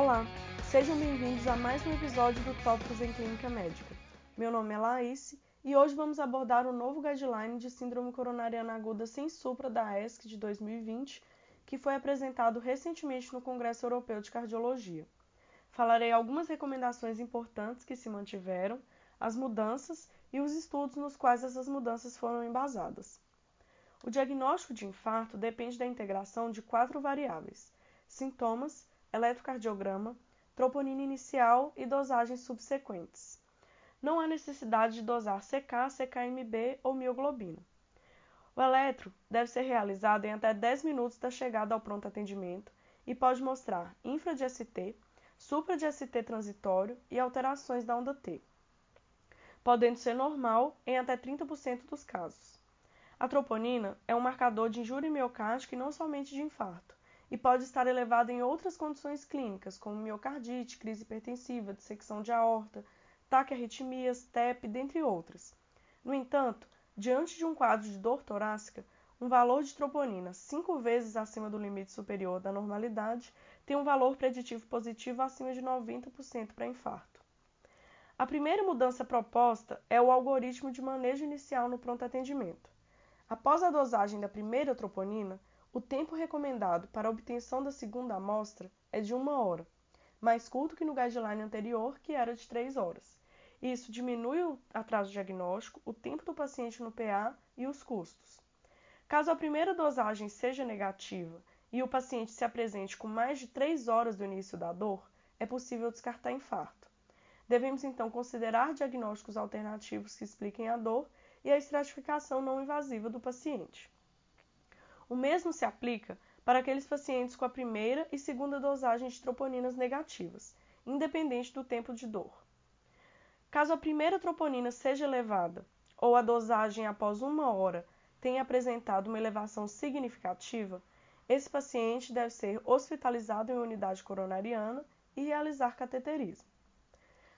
Olá, sejam bem-vindos a mais um episódio do Tópicos em Clínica Médica. Meu nome é Laís e hoje vamos abordar o novo guideline de síndrome coronariana aguda sem supra da ESC de 2020, que foi apresentado recentemente no Congresso Europeu de Cardiologia. Falarei algumas recomendações importantes que se mantiveram, as mudanças e os estudos nos quais essas mudanças foram embasadas. O diagnóstico de infarto depende da integração de quatro variáveis: sintomas, eletrocardiograma, troponina inicial e dosagens subsequentes. Não há necessidade de dosar CK, CKMB ou mioglobina. O eletro deve ser realizado em até 10 minutos da chegada ao pronto atendimento e pode mostrar infra de ST, supra de ST transitório e alterações da onda T, podendo ser normal em até 30% dos casos. A troponina é um marcador de injúria miocárdica e não somente de infarto, e pode estar elevado em outras condições clínicas, como miocardite, crise hipertensiva, dissecção de aorta, taquiarritmias, TEP, dentre outras. No entanto, diante de um quadro de dor torácica, um valor de troponina cinco vezes acima do limite superior da normalidade tem um valor preditivo positivo acima de 90% para infarto. A primeira mudança proposta é o algoritmo de manejo inicial no pronto atendimento. Após a dosagem da primeira troponina, o tempo recomendado para a obtenção da segunda amostra é de uma hora, mais curto que no guideline anterior, que era de três horas. Isso diminui o atraso diagnóstico, o tempo do paciente no PA e os custos. Caso a primeira dosagem seja negativa e o paciente se apresente com mais de três horas do início da dor, é possível descartar infarto. Devemos então considerar diagnósticos alternativos que expliquem a dor e a estratificação não invasiva do paciente. O mesmo se aplica para aqueles pacientes com a primeira e segunda dosagem de troponinas negativas, independente do tempo de dor. Caso a primeira troponina seja elevada ou a dosagem após uma hora tenha apresentado uma elevação significativa, esse paciente deve ser hospitalizado em unidade coronariana e realizar cateterismo.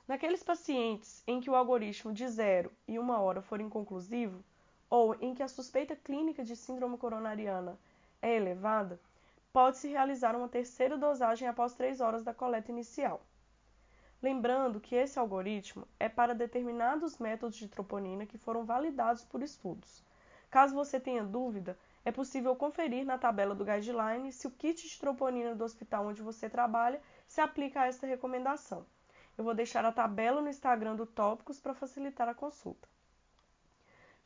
Naqueles pacientes em que o algoritmo de zero e uma hora for inconclusivo, ou em que a suspeita clínica de síndrome coronariana é elevada, pode-se realizar uma terceira dosagem após três horas da coleta inicial. Lembrando que esse algoritmo é para determinados métodos de troponina que foram validados por estudos. Caso você tenha dúvida, é possível conferir na tabela do guideline se o kit de troponina do hospital onde você trabalha se aplica a esta recomendação. Eu vou deixar a tabela no Instagram do Tópicos para facilitar a consulta.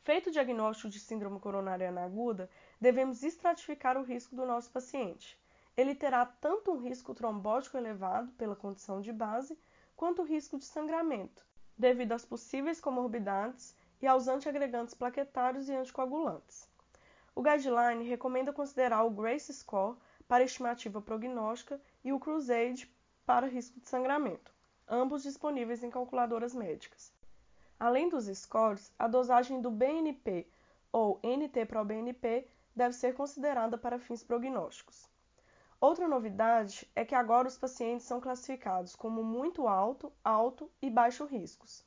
Feito o diagnóstico de síndrome coronariana aguda, devemos estratificar o risco do nosso paciente. Ele terá tanto um risco trombótico elevado pela condição de base, quanto o risco de sangramento, devido às possíveis comorbidades e aos antiagregantes plaquetários e anticoagulantes. O guideline recomenda considerar o GRACE score para estimativa prognóstica e o CRUSADE para risco de sangramento ambos disponíveis em calculadoras médicas. Além dos scores, a dosagem do BNP ou NT-proBNP deve ser considerada para fins prognósticos. Outra novidade é que agora os pacientes são classificados como muito alto, alto e baixo riscos.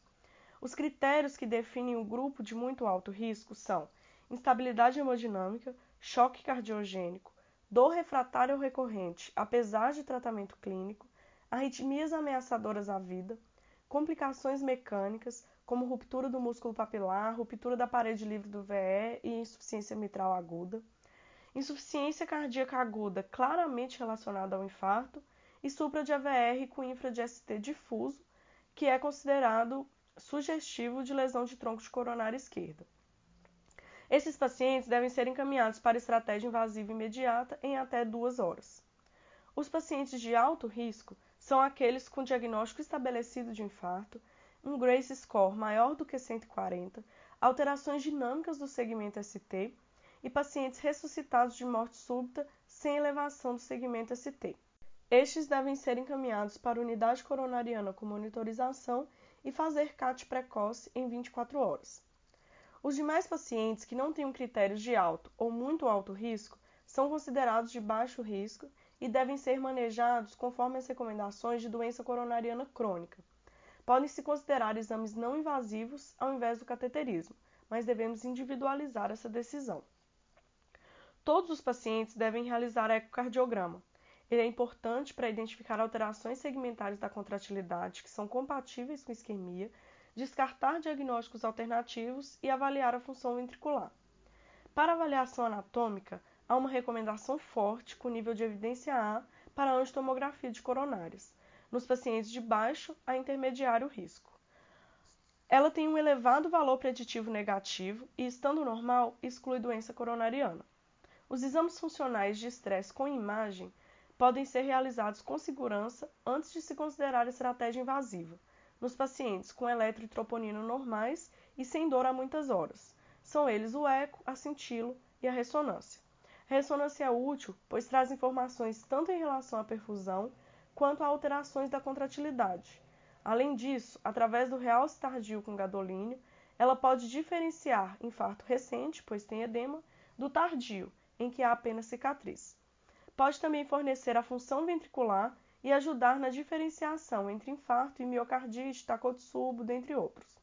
Os critérios que definem o grupo de muito alto risco são instabilidade hemodinâmica, choque cardiogênico, dor refratária ou recorrente, apesar de tratamento clínico, arritmias ameaçadoras à vida, complicações mecânicas, como ruptura do músculo papilar, ruptura da parede livre do VE e insuficiência mitral aguda, insuficiência cardíaca aguda claramente relacionada ao infarto e supra de AVR com infra de ST difuso, que é considerado sugestivo de lesão de tronco de coronária esquerda. Esses pacientes devem ser encaminhados para estratégia invasiva imediata em até duas horas. Os pacientes de alto risco são aqueles com diagnóstico estabelecido de infarto, um Grace score maior do que 140, alterações dinâmicas do segmento ST e pacientes ressuscitados de morte súbita sem elevação do segmento ST. Estes devem ser encaminhados para a unidade coronariana com monitorização e fazer CAT precoce em 24 horas. Os demais pacientes que não tenham critérios de alto ou muito alto risco são considerados de baixo risco e devem ser manejados conforme as recomendações de doença coronariana crônica. Podem-se considerar exames não invasivos ao invés do cateterismo, mas devemos individualizar essa decisão. Todos os pacientes devem realizar ecocardiograma. Ele é importante para identificar alterações segmentares da contratilidade que são compatíveis com isquemia, descartar diagnósticos alternativos e avaliar a função ventricular. Para avaliação anatômica, há uma recomendação forte com nível de evidência A para angiotomografia de coronárias, nos pacientes de baixo a intermediário risco. Ela tem um elevado valor preditivo negativo e, estando normal, exclui doença coronariana. Os exames funcionais de estresse com imagem podem ser realizados com segurança antes de se considerar estratégia invasiva, nos pacientes com eletrotroponina normais e sem dor há muitas horas. São eles o eco, a cintilo e a ressonância. A ressonância é útil, pois traz informações tanto em relação à perfusão quanto a alterações da contratilidade. Além disso, através do realce tardio com gadolínio, ela pode diferenciar infarto recente, pois tem edema, do tardio, em que há apenas cicatriz. Pode também fornecer a função ventricular e ajudar na diferenciação entre infarto e miocardite, Takotsubo, dentre outros.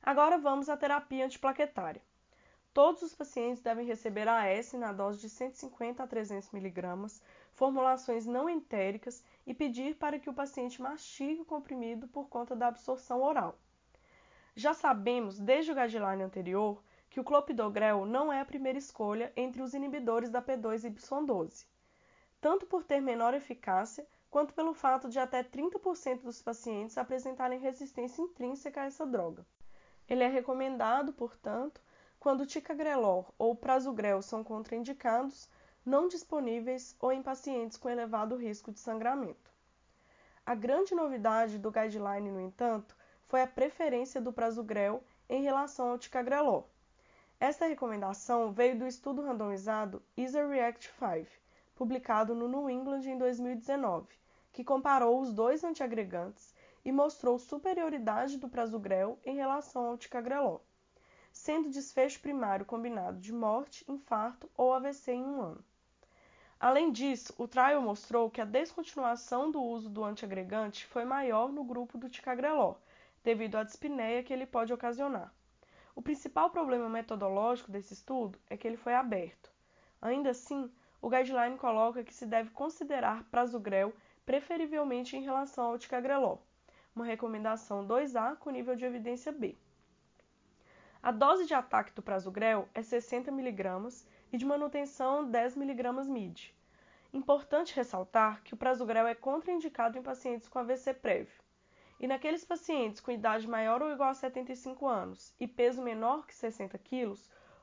Agora vamos à terapia antiplaquetária. Todos os pacientes devem receber AS na dose de 150 a 300 mg, formulações não entéricas e pedir para que o paciente mastigue o comprimido por conta da absorção oral. Já sabemos, desde o guideline anterior, que o clopidogrel não é a primeira escolha entre os inibidores da P2Y12, tanto por ter menor eficácia, quanto pelo fato de até 30% dos pacientes apresentarem resistência intrínseca a essa droga. Ele é recomendado, portanto, quando ticagrelor ou prasugrel são contraindicados, não disponíveis ou em pacientes com elevado risco de sangramento. A grande novidade do guideline, no entanto, foi a preferência do prasugrel em relação ao ticagrelor, esta recomendação veio do estudo randomizado EASY-REACT 5, publicado no New England em 2019, que comparou os dois antiagregantes e mostrou superioridade do prasugrel em relação ao ticagrelor, sendo desfecho primário combinado de morte, infarto ou AVC em um ano. Além disso, o trial mostrou que a descontinuação do uso do antiagregante foi maior no grupo do ticagrelor, devido à dispneia que ele pode ocasionar. O principal problema metodológico desse estudo é que ele foi aberto. Ainda assim, o guideline coloca que se deve considerar prasugrel preferivelmente em relação ao ticagrelor, uma recomendação 2A com nível de evidência B. A dose de ataque do prasugrel é 60 mg e de manutenção 10 mg MID. Importante ressaltar que o prasugrel é contraindicado em pacientes com AVC prévio. E naqueles pacientes com idade maior ou igual a 75 anos e peso menor que 60 kg,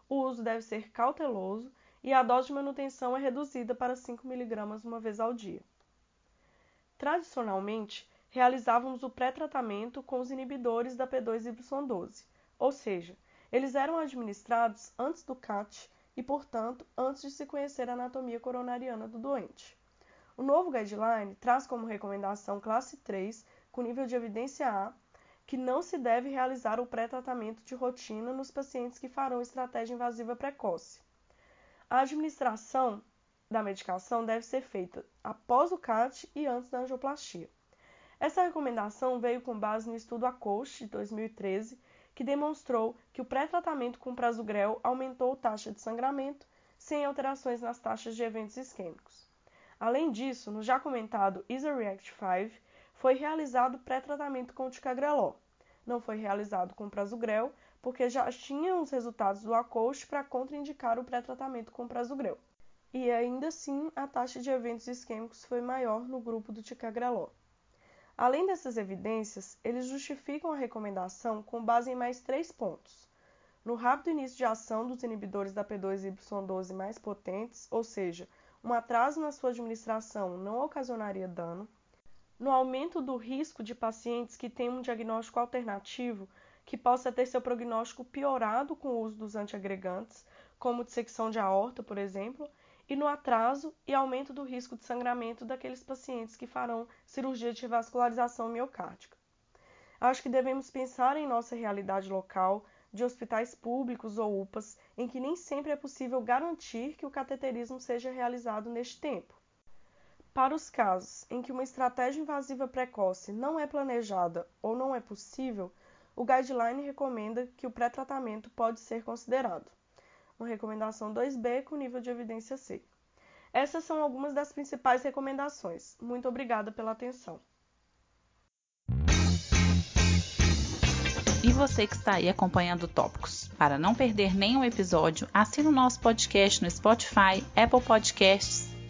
o uso deve ser cauteloso e a dose de manutenção é reduzida para 5 mg uma vez ao dia. Tradicionalmente, realizávamos o pré-tratamento com os inibidores da P2Y12, ou seja, eles eram administrados antes do CAT e, portanto, antes de se conhecer a anatomia coronariana do doente. O novo guideline traz como recomendação classe 3 com nível de evidência A, que não se deve realizar o pré-tratamento de rotina nos pacientes que farão estratégia invasiva precoce. A administração da medicação deve ser feita após o CAT e antes da angioplastia. Essa recomendação veio com base no estudo ACOST de 2013, que demonstrou que o pré-tratamento com prasugrel aumentou a taxa de sangramento sem alterações nas taxas de eventos isquêmicos. Além disso, no já comentado EASY-REACT 5, foi realizado pré-tratamento com ticagrelor. Não foi realizado com prasugrel, porque já tinha os resultados do ACOST para contraindicar o pré-tratamento com prasugrel. E ainda assim, a taxa de eventos isquêmicos foi maior no grupo do ticagrelor. Além dessas evidências, eles justificam a recomendação com base em mais três pontos. No rápido início de ação dos inibidores da P2Y12 mais potentes, ou seja, um atraso na sua administração não ocasionaria dano no aumento do risco de pacientes que têm um diagnóstico alternativo que possa ter seu prognóstico piorado com o uso dos antiagregantes, como dissecção de aorta, por exemplo, e no atraso e aumento do risco de sangramento daqueles pacientes que farão cirurgia de vascularização miocárdica. Acho que devemos pensar em nossa realidade local, de hospitais públicos ou UPAs, em que nem sempre é possível garantir que o cateterismo seja realizado neste tempo. Para os casos em que uma estratégia invasiva precoce não é planejada ou não é possível, o guideline recomenda que o pré-tratamento pode ser considerado. Uma recomendação 2B com nível de evidência C. Essas são algumas das principais recomendações. Muito obrigada pela atenção. E você que está aí acompanhando Tópicos. Para não perder nenhum episódio, assine o nosso podcast no Spotify, Apple Podcasts,